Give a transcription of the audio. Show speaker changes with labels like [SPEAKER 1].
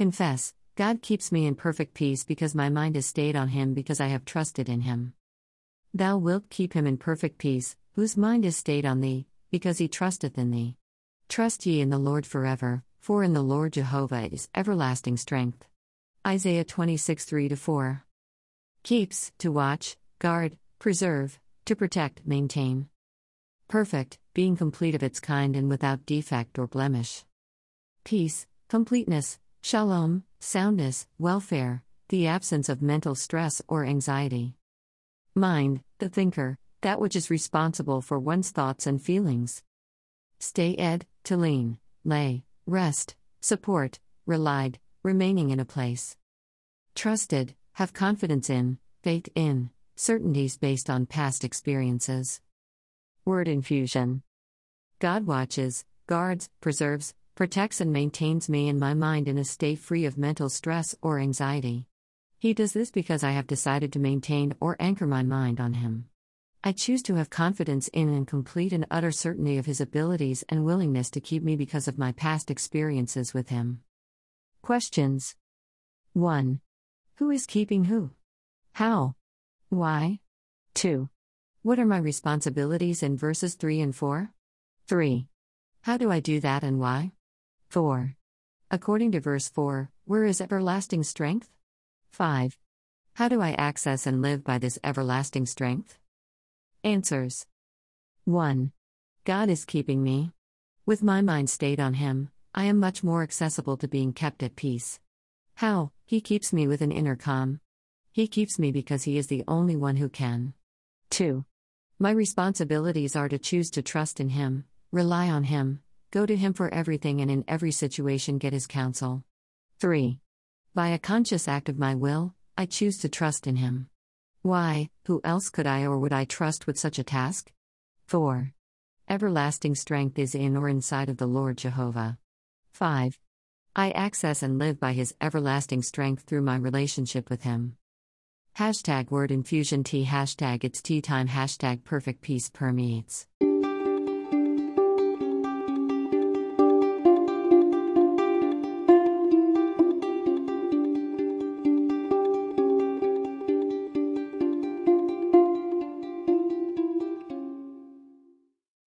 [SPEAKER 1] Confess God keeps me in perfect peace because my mind is stayed on Him because I have trusted in Him. Thou wilt keep him in perfect peace, whose mind is stayed on thee, because he trusteth in thee. Trust ye in the Lord forever, for in the Lord Jehovah is everlasting strength. Isaiah 26 3 4. Keeps, to watch, guard, preserve, to protect, maintain. Perfect, being complete of its kind and without defect or blemish. Peace, completeness, shalom, soundness, welfare, the absence of mental stress or anxiety. Mind, the thinker, that which is responsible for one's thoughts and feelings. Stay ed, to lean, lay, rest, support, relied, remaining in a place. Trusted, have confidence in, faith in, certainties based on past experiences. Word infusion God watches, guards, preserves, protects, and maintains me and my mind in a state free of mental stress or anxiety. He does this because I have decided to maintain or anchor my mind on Him. I choose to have confidence in and complete and utter certainty of His abilities and willingness to keep me because of my past experiences with Him. Questions 1. Who is keeping who? How? Why? 2. What are my responsibilities in verses 3 and 4? 3. How do I do that and why? 4. According to verse 4, where is everlasting strength? 5. How do I access and live by this everlasting strength? Answers 1. God is keeping me. With my mind stayed on Him, I am much more accessible to being kept at peace. How? He keeps me with an inner calm. He keeps me because He is the only one who can. 2. My responsibilities are to choose to trust in Him, rely on Him, go to Him for everything, and in every situation get His counsel. 3. By a conscious act of my will, I choose to trust in Him. Why, who else could I or would I trust with such a task? 4. Everlasting strength is in or inside of the Lord Jehovah. 5. I access and live by His everlasting strength through my relationship with Him. Hashtag word infusion tea hashtag it's tea time hashtag perfect peace permeates.